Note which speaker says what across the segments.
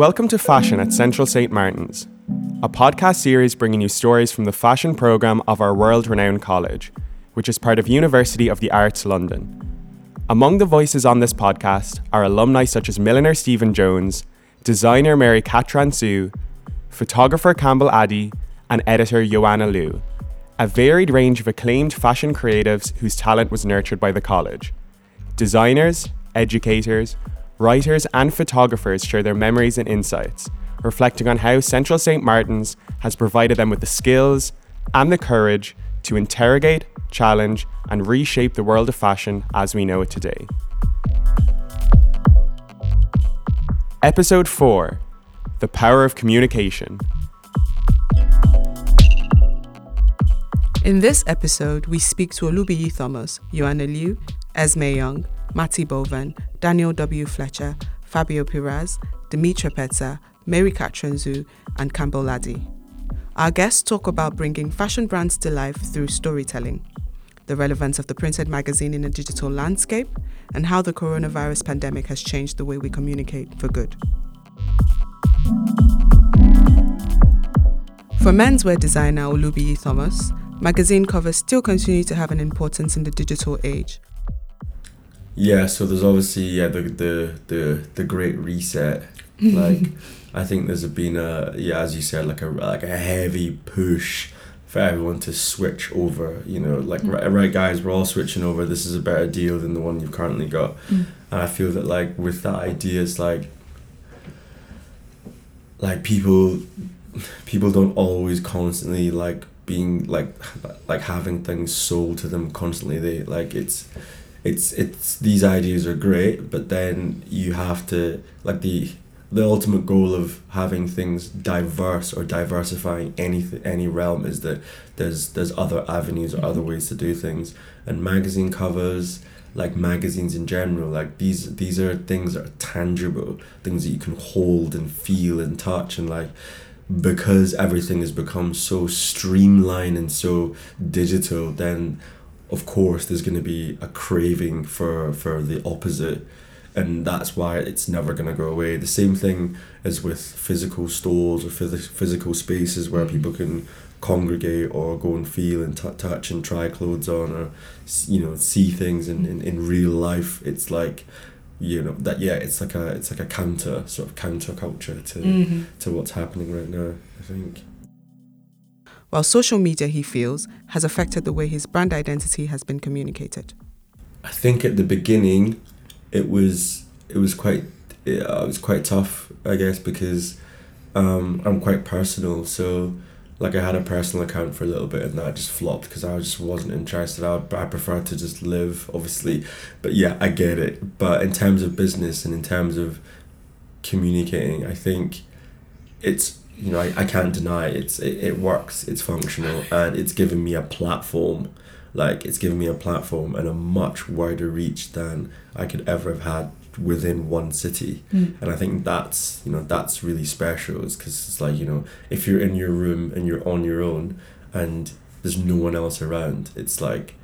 Speaker 1: Welcome to Fashion at Central St. Martin's, a podcast series bringing you stories from the fashion programme of our world renowned college, which is part of University of the Arts London. Among the voices on this podcast are alumni such as milliner Stephen Jones, designer Mary Katrantzou photographer Campbell Addy, and editor Joanna Liu, a varied range of acclaimed fashion creatives whose talent was nurtured by the college. Designers, educators, writers, and photographers share their memories and insights, reflecting on how Central St. Martin's has provided them with the skills and the courage to interrogate, challenge, and reshape the world of fashion as we know it today. Episode 4 The Power of Communication.
Speaker 2: In this episode, we speak to Olubiyi Thomas, Joanna Liu, Esme Young, Matty Bovan, Daniel W. Fletcher, Fabio Piras, Dimitra Petsa, Mary Katrantzou, and Campbell Addy. Our guests talk about bringing fashion brands to life through storytelling, the relevance of the printed magazine in a digital landscape, and how the coronavirus pandemic has changed the way we communicate for good. For menswear designer Olubiyi Thomas, magazine covers still continue to have an importance in the digital age.
Speaker 3: Yeah, so there's obviously yeah the the the, the great reset. Like I think there's been a yeah as you said like a like a heavy push for everyone to switch over. You know, like right, right guys, we're all switching over. This is a better deal than the one you've currently got,
Speaker 2: Mm.
Speaker 3: and I feel that like with that idea, it's like like people people don't always constantly like being like like having things sold to them constantly they like it's it's it's these ideas are great but then you have to like the the ultimate goal of having things diverse or diversifying any any realm is that there's there's other avenues or other ways to do things. And magazine covers like magazines in general like these these are things that are tangible things that you can hold and feel and touch and like because everything has become so streamlined and so digital then of course there's going to be a craving for for the opposite and that's why it's never going to go away. The same thing is with physical stores or phys- physical spaces where mm-hmm. people can congregate or go and feel and t- touch and try clothes on or you know see things in, in, in real life. It's like you know that yeah it's like a it's like a counter sort of counter culture to mm-hmm. to what's happening right now i think
Speaker 2: While social media, he feels, has affected the way his brand identity has been communicated.
Speaker 3: I think at the beginning, it was it was quite yeah, it was quite tough, I guess, because um, I'm quite personal. So, like, I had a personal account for a little bit, and that just flopped because I just wasn't interested. I I prefer to just live, obviously, but yeah, I get it. But in terms of business and in terms of communicating, I think it's you know I, I can't deny it's it, it works. It's functional. And it's given me a platform. Like it's given me a platform and a much wider reach than I could ever have had within one city. Hmm. And I think that's you know that's really special is because it's like you know if you're in your room and you're on your own and there's no one else around it's like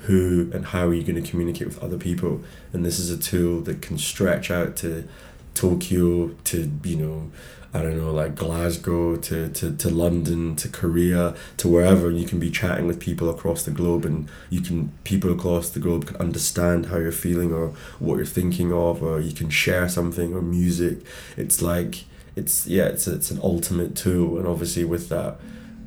Speaker 3: who and how are you going to communicate with other people? And this is a tool that can stretch out to Tokyo to you know I don't know like Glasgow to, to, to London to Korea to wherever And you can be chatting with people across the globe and you can people across the globe can understand how you're feeling or what you're thinking of or you can share something or music. It's like it's yeah it's it's an ultimate tool and obviously with that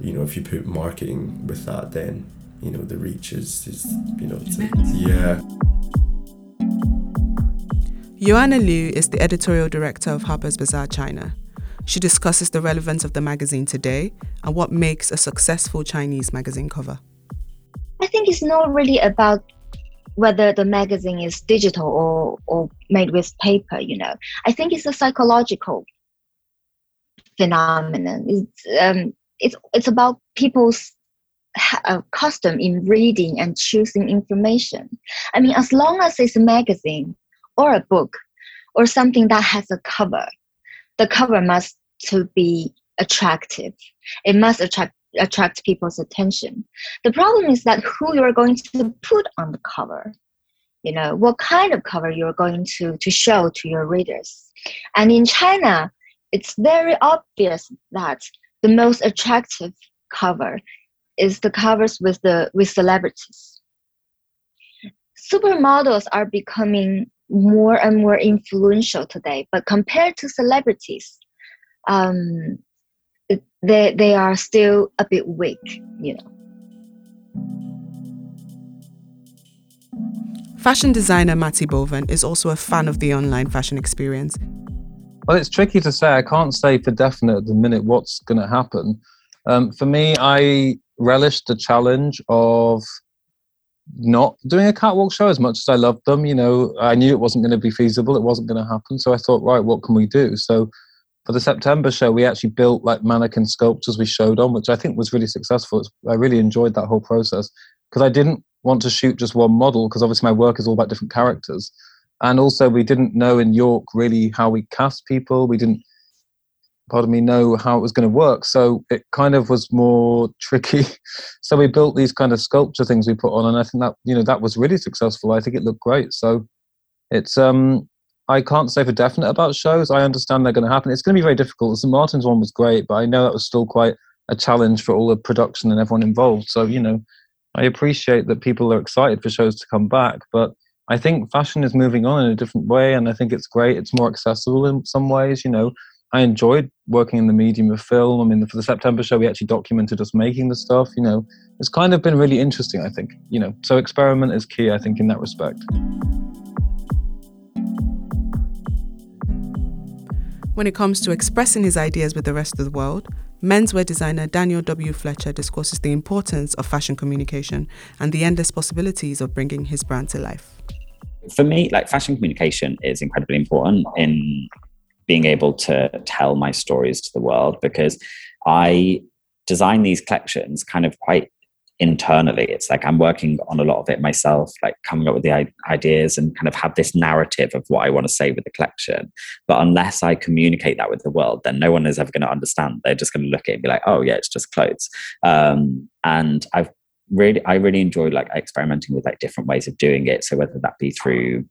Speaker 3: you know if you put marketing with that then you know the reach is, is you know it's yeah
Speaker 2: Joanna Liu is the editorial director of Harper's Bazaar China. She discusses the relevance of the magazine today and what makes a successful Chinese magazine cover.
Speaker 4: I think it's not really about whether the magazine is digital or, or made with paper, you know. I think it's a psychological phenomenon. It's, um, it's, it's about people's uh, custom in reading and choosing information. I mean, as long as it's a magazine or a book or something that has a cover, the cover must to be attractive. It must attract attract people's attention. The problem is that who you're going to put on the cover. You know, what kind of cover you're going to, to show to your readers. And in China, it's very obvious that the most attractive cover is the covers with the with celebrities. Supermodels are becoming more and more influential today, but compared to celebrities, um, they they are still a bit weak, you know.
Speaker 2: Fashion designer Matty Bovan is also a fan of the online fashion experience.
Speaker 5: Well, it's tricky to say. I can't say for definite at the minute what's going to happen. Um, for me, I relished the challenge of not doing a catwalk show as much as I loved them. You know, I knew it wasn't going to be feasible, it wasn't going to happen. So I thought, right, what can we do? So for the September show, we actually built like mannequin sculptures we showed on, which I think was really successful. It's, I really enjoyed that whole process because I didn't want to shoot just one model because obviously my work is all about different characters. And also, we didn't know in York really how we cast people. We didn't, pardon me, know how it was going to work. So it kind of was more tricky. so we built these kind of sculpture things we put on, and I think that you know that was really successful. I think it looked great. So it's um I can't say for definite about shows. I understand they're going to happen. It's going to be very difficult. The St. Martin's one was great, but I know that was still quite a challenge for all the production and everyone involved. So, you know, I appreciate that people are excited for shows to come back, but I think fashion is moving on in a different way, and I think it's great. It's more accessible in some ways. You know, I enjoyed working in the medium of film. I mean, for the September show, we actually documented us making the stuff. You know, it's kind of been really interesting. I think. You know, so experiment is key. I think in that respect.
Speaker 2: When it comes to expressing his ideas with the rest of the world, menswear designer Daniel W. Fletcher discusses the importance of fashion communication and the endless possibilities of bringing his brand to life.
Speaker 6: For me, like fashion communication is incredibly important in being able to tell my stories to the world because I design these collections kind of quite internally. It's like i'm working on a lot of it myself like coming up with the ideas and kind of have this narrative of what i want to say with the collection. But unless i communicate that with the world then no one is ever going to understand. They're just going to look at it and be like oh yeah it's just clothes. Um, and i've really i really enjoyed like experimenting with like different ways of doing it. So whether that be through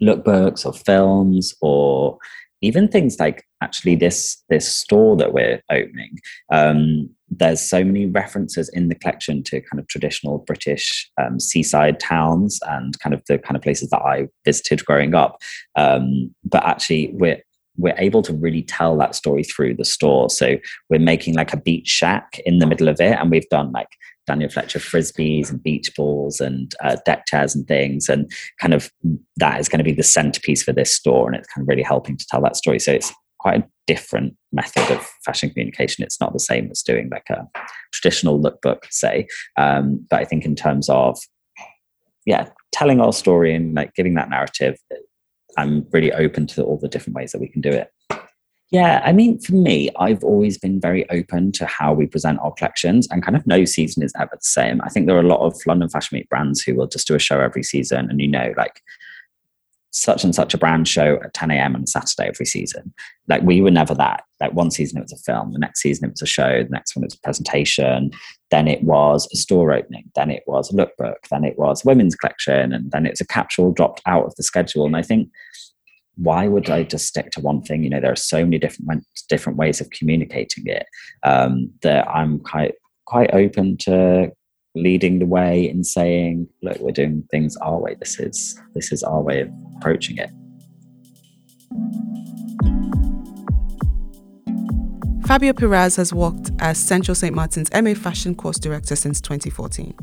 Speaker 6: lookbooks or films or even things like actually this this store that we're opening um, there's so many references in the collection to kind of traditional british um, seaside towns and kind of the kind of places that i visited growing up. Um, but actually we're we're able to really tell that story through the store. So we're making like a beach shack in the middle of it and we've done like Daniel Fletcher frisbees and beach balls and uh, deck chairs and things. And kind of that is going to be the centerpiece for this store. And it's kind of really helping to tell that story. So it's quite a different method of fashion communication. It's not the same as doing like a traditional lookbook, say. Um, but I think in terms of, yeah, telling our story and like giving that narrative, I'm really open to all the different ways that we can do it. Yeah, I mean, for me, I've always been very open to how we present our collections, and kind of no season is ever the same. I think there are a lot of London Fashion Week brands who will just do a show every season, and you know, like such and such a brand show at 10 a.m. on Saturday every season. Like we were never that. Like one season it was a film, the next season it was a show, the next one it was a presentation, then it was a store opening, then it was a lookbook, then it was women's collection, and then it's a capsule dropped out of the schedule. And I think why would I just stick to one thing? You know, there are so many different different ways of communicating it um, that I'm quite quite open to leading the way in saying, "Look, we're doing things our way. This is this is our way of approaching it."
Speaker 2: Fabio Piras has worked as Central St. Martin's MA Fashion Course Director since 2014.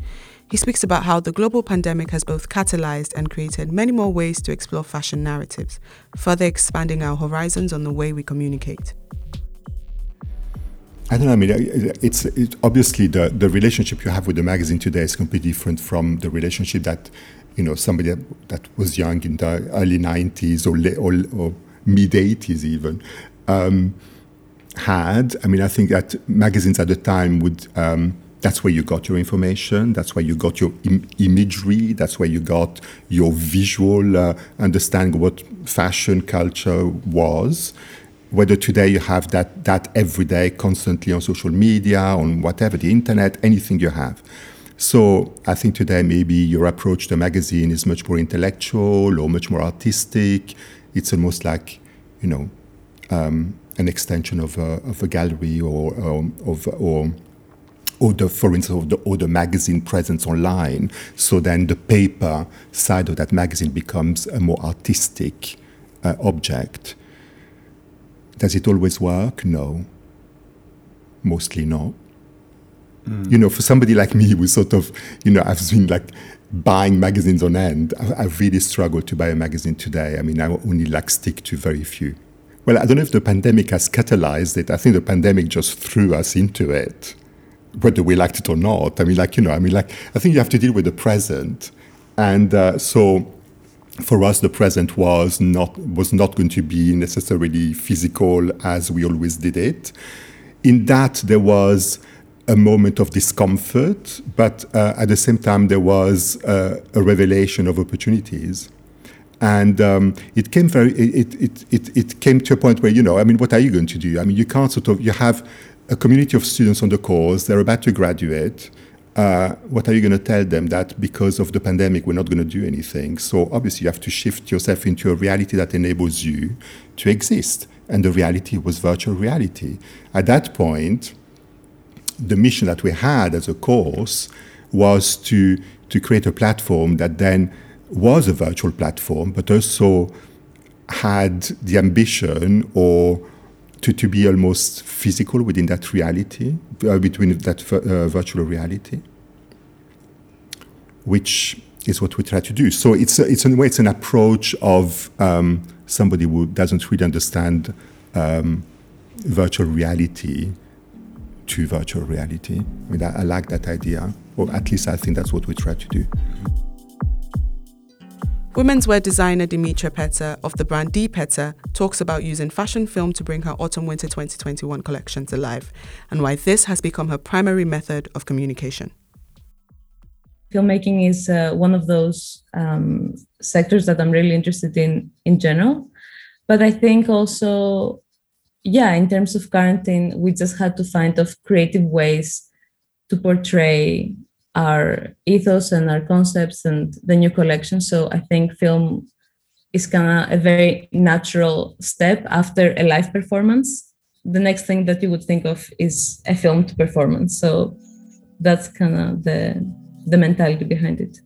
Speaker 2: He speaks about how the global pandemic has both catalyzed and created many more ways to explore fashion narratives, further expanding our horizons on the way we communicate.
Speaker 7: I don't know. I mean, it's, it's obviously the, the relationship you have with the magazine today is completely different from the relationship that you know somebody that was young in the early '90s or, or, or mid '80s even um, had. I mean, I think that magazines at the time would um, that's where you got your information. That's where you got your Im- imagery. That's where you got your visual uh, understanding of what fashion culture was. Whether today you have that that every day, constantly on social media, on whatever the internet, anything you have. So I think today maybe your approach to a magazine is much more intellectual or much more artistic. It's almost like, you know, um, an extension of a, of a gallery or, um, of, or or the, for instance, the, or the magazine presence online. So then the paper side of that magazine becomes a more artistic uh, object. Does it always work? No. Mostly not. Mm. You know, for somebody like me who sort of, you know, I've been like buying magazines on end, I, I really struggle to buy a magazine today. I mean, I only like stick to very few. Well, I don't know if the pandemic has catalyzed it. I think the pandemic just threw us into it whether we liked it or not. I mean, like, you know, I mean, like, I think you have to deal with the present. And uh, so for us, the present was not, was not going to be necessarily physical as we always did it. In that, there was a moment of discomfort, but uh, at the same time, there was uh, a revelation of opportunities. And um, it came very, it, it, it, it came to a point where, you know, I mean, what are you going to do? I mean, you can't sort of, you have a community of students on the course, they're about to graduate. Uh, what are you going to tell them that because of the pandemic we're not going to do anything? So obviously you have to shift yourself into a reality that enables you to exist. And the reality was virtual reality. At that point, the mission that we had as a course was to, to create a platform that then was a virtual platform, but also had the ambition or to, to be almost physical within that reality, uh, between that uh, virtual reality, which is what we try to do. So it's, a, it's in a way, it's an approach of um, somebody who doesn't really understand um, virtual reality to virtual reality. I mean, I, I like that idea, or at least I think that's what we try to do.
Speaker 2: Women's wear designer Dimitra Petsa of the brand Di Petsa talks about using fashion film to bring her autumn winter 2021 collection to life and why this has become her primary method of communication.
Speaker 8: Filmmaking is uh, one of those um, sectors that I'm really interested in in general. But I think also, yeah, in terms of quarantine, we just had to find of creative ways to portray our ethos and our concepts and the new collection. So I think film is kind of a very natural step after a live performance. The next thing that you would think of is a filmed performance. So that's kind of the the mentality behind it.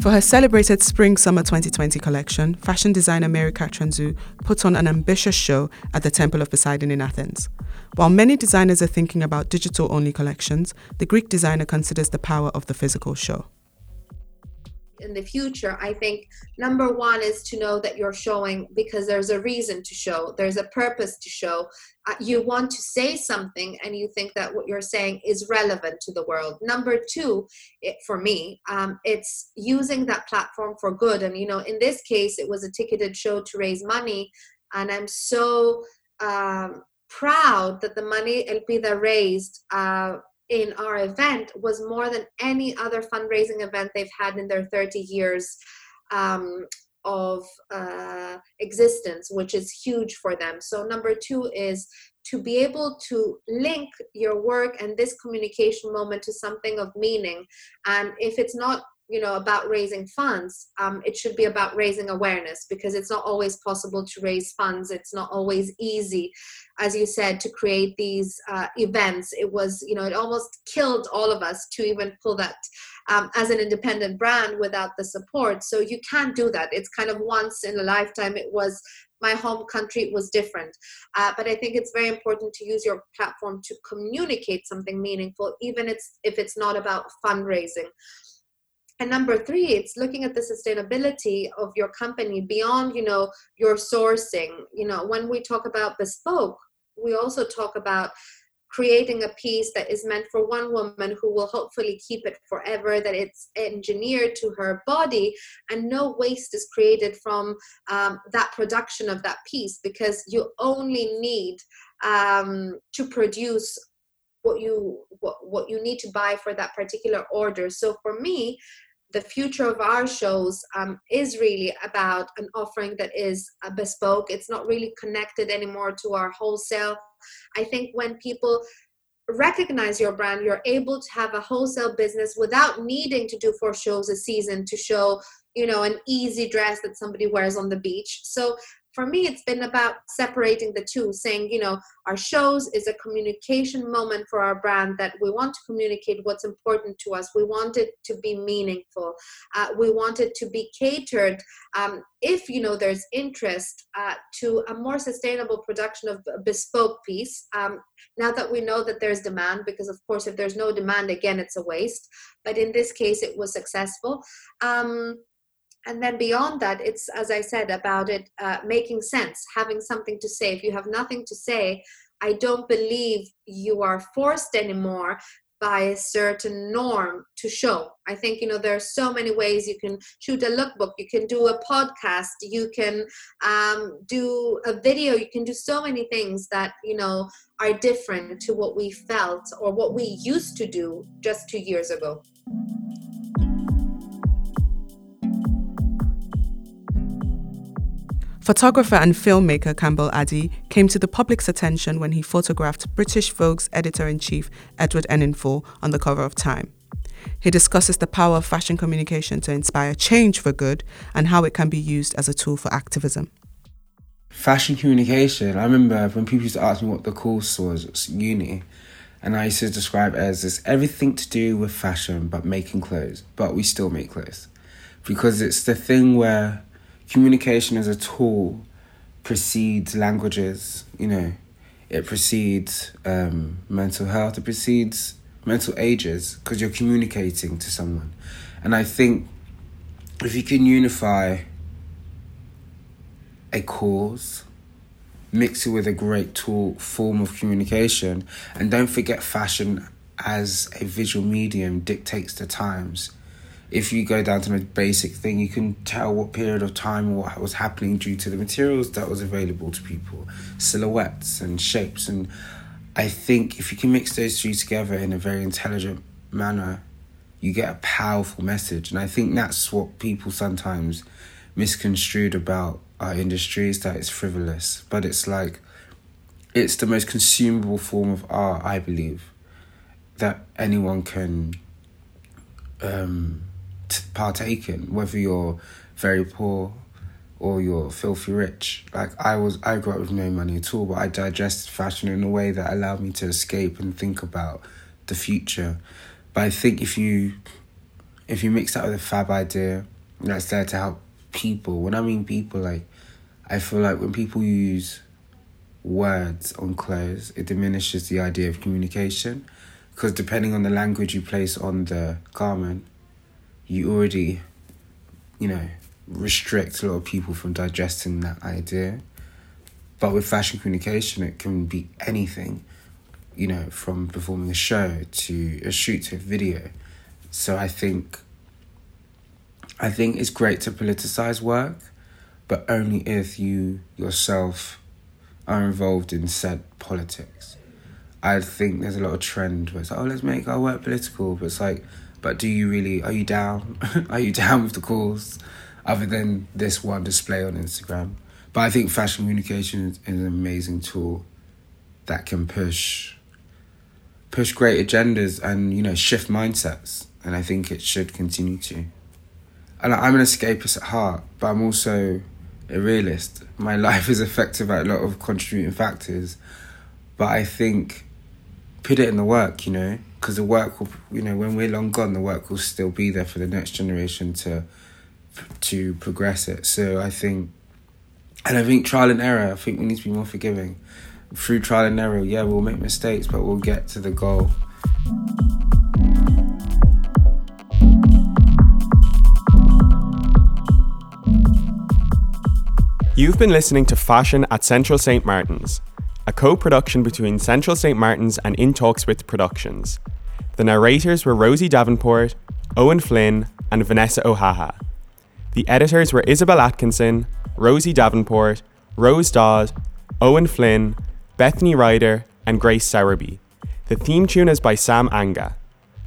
Speaker 2: For her celebrated Spring Summer 2020 collection, fashion designer Mary Katrantzou put on an ambitious show at the Temple of Poseidon in Athens. While many designers are thinking about digital only collections, the Greek designer considers the power of the physical show
Speaker 9: in the future, I think number one is to know that you're showing because there's a reason to show, there's a purpose to show. Uh, you want to say something and you think that what you're saying is relevant to the world. Number two, it, for me, um, it's using that platform for good. And, you know, in this case, it was a ticketed show to raise money. And I'm so um, proud that the money Elpida raised uh, in our event was more than any other fundraising event they've had in their 30 years um, of uh, existence, which is huge for them. So, number two is to be able to link your work and this communication moment to something of meaning. And if it's not you know about raising funds um, it should be about raising awareness because it's not always possible to raise funds. It's not always easy as you said to create these uh, events. It was you know it almost killed all of us to even pull that um, as an independent brand without the support. So you can't do that. It's kind of once in a lifetime. It was my home country was different. Uh, but i think it's very important to use your platform to communicate something meaningful even it's, if it's not about fundraising and number three it's looking at the sustainability of your company beyond you know your sourcing. You know when we talk about bespoke we also talk about creating a piece that is meant for one woman who will hopefully keep it forever that it's engineered to her body and no waste is created from um, that production of that piece because you only need um, to produce what you what, what you need to buy for that particular order. So for me the future of our shows um, is really about an offering that is uh, bespoke. It's not really connected anymore to our wholesale. I think when people recognize your brand you're able to have a wholesale business without needing to do four shows a season to show you know an easy dress that somebody wears on the beach so for me it's been about separating the two saying you know our shows is a communication moment for our brand that we want to communicate what's important to us. We want it to be meaningful. Uh, we want it to be catered um, if you know there's interest uh, to a more sustainable production of bespoke piece. Um, now that we know that there's demand because of course if there's no demand again it's a waste. But in this case it was successful. Um, and then beyond that it's as i said about it uh, making sense having something to say. If you have nothing to say i don't believe you are forced anymore by a certain norm to show. I think you know there are so many ways you can shoot a lookbook you can do a podcast you can um, do a video you can do so many things that you know are different to what we felt or what we used to do just two years ago
Speaker 2: Photographer and filmmaker Campbell Addy came to the public's attention when he photographed British Vogue's editor in chief Edward Enninful on the cover of Time. He discusses the power of fashion communication to inspire change for good and how it can be used as a tool for activism.
Speaker 10: Fashion communication, I remember when people used to ask me what the course was at uni, and I used to describe it as this everything to do with fashion but making clothes, but we still make clothes. Because it's the thing where communication as a tool precedes languages, you know, it precedes um, mental health, it precedes mental ages because you're communicating to someone. And I think if you can unify a cause, mix it with a great tool form of communication, and don't forget fashion as a visual medium dictates the times if you go down to the basic thing, you can tell what period of time what was happening due to the materials that was available to people, silhouettes and shapes. And I think if you can mix those three together in a very intelligent manner, you get a powerful message. And I think that's what people sometimes misconstrued about our industry is that it's frivolous, but it's like it's the most consumable form of art, I believe, that anyone can um, partake in, whether you're very poor or you're filthy rich. Like I was, I grew up with no money at all, but I digested fashion in a way that allowed me to escape and think about the future. But I think if you, if you mix that with a fab idea that's there to help people, when I mean people, like I feel like when people use words on clothes, it diminishes the idea of communication. Because depending on the language you place on the garment, you already, you know, restrict a lot of people from digesting that idea. But with fashion communication, it can be anything, you know, from performing a show to a shoot to a video. So I think, I think it's great to politicize work, but only if you yourself are involved in said politics. I think there's a lot of trend where it's like, oh, let's make our work political, but it's like, but do you really, are you down? are you down with the cause other than this one display on Instagram? But I think fashion communication is an amazing tool that can push push great agendas and you know shift mindsets. And i think it should continue to. And i'm an escapist at heart but i'm also a realist. My life is affected by a lot of contributing factors. But i think put it in the work you know because the work will, you know, when we're long gone, the work will still be there for the next generation to to progress it. So I think, and I think trial and error. I think we need to be more forgiving. Through trial and error, yeah, we'll make mistakes, but we'll get to the goal.
Speaker 1: You've been listening to Fashion at Central St. Martin's, a co production between Central St. Martin's and In Talks with Productions. The narrators were Rosie Davenport, Owen Flynn, and Vanessa Ohaha. The editors were Isabel Atkinson, Rosie Davenport, Rose Dodd, Owen Flynn, Bethany Ryder, and Grace Sowerby. The theme tune is by Sam Anga.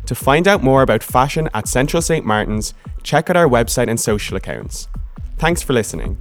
Speaker 1: To find out more about fashion at Central St. Martin's, check out our website and social accounts. Thanks for listening.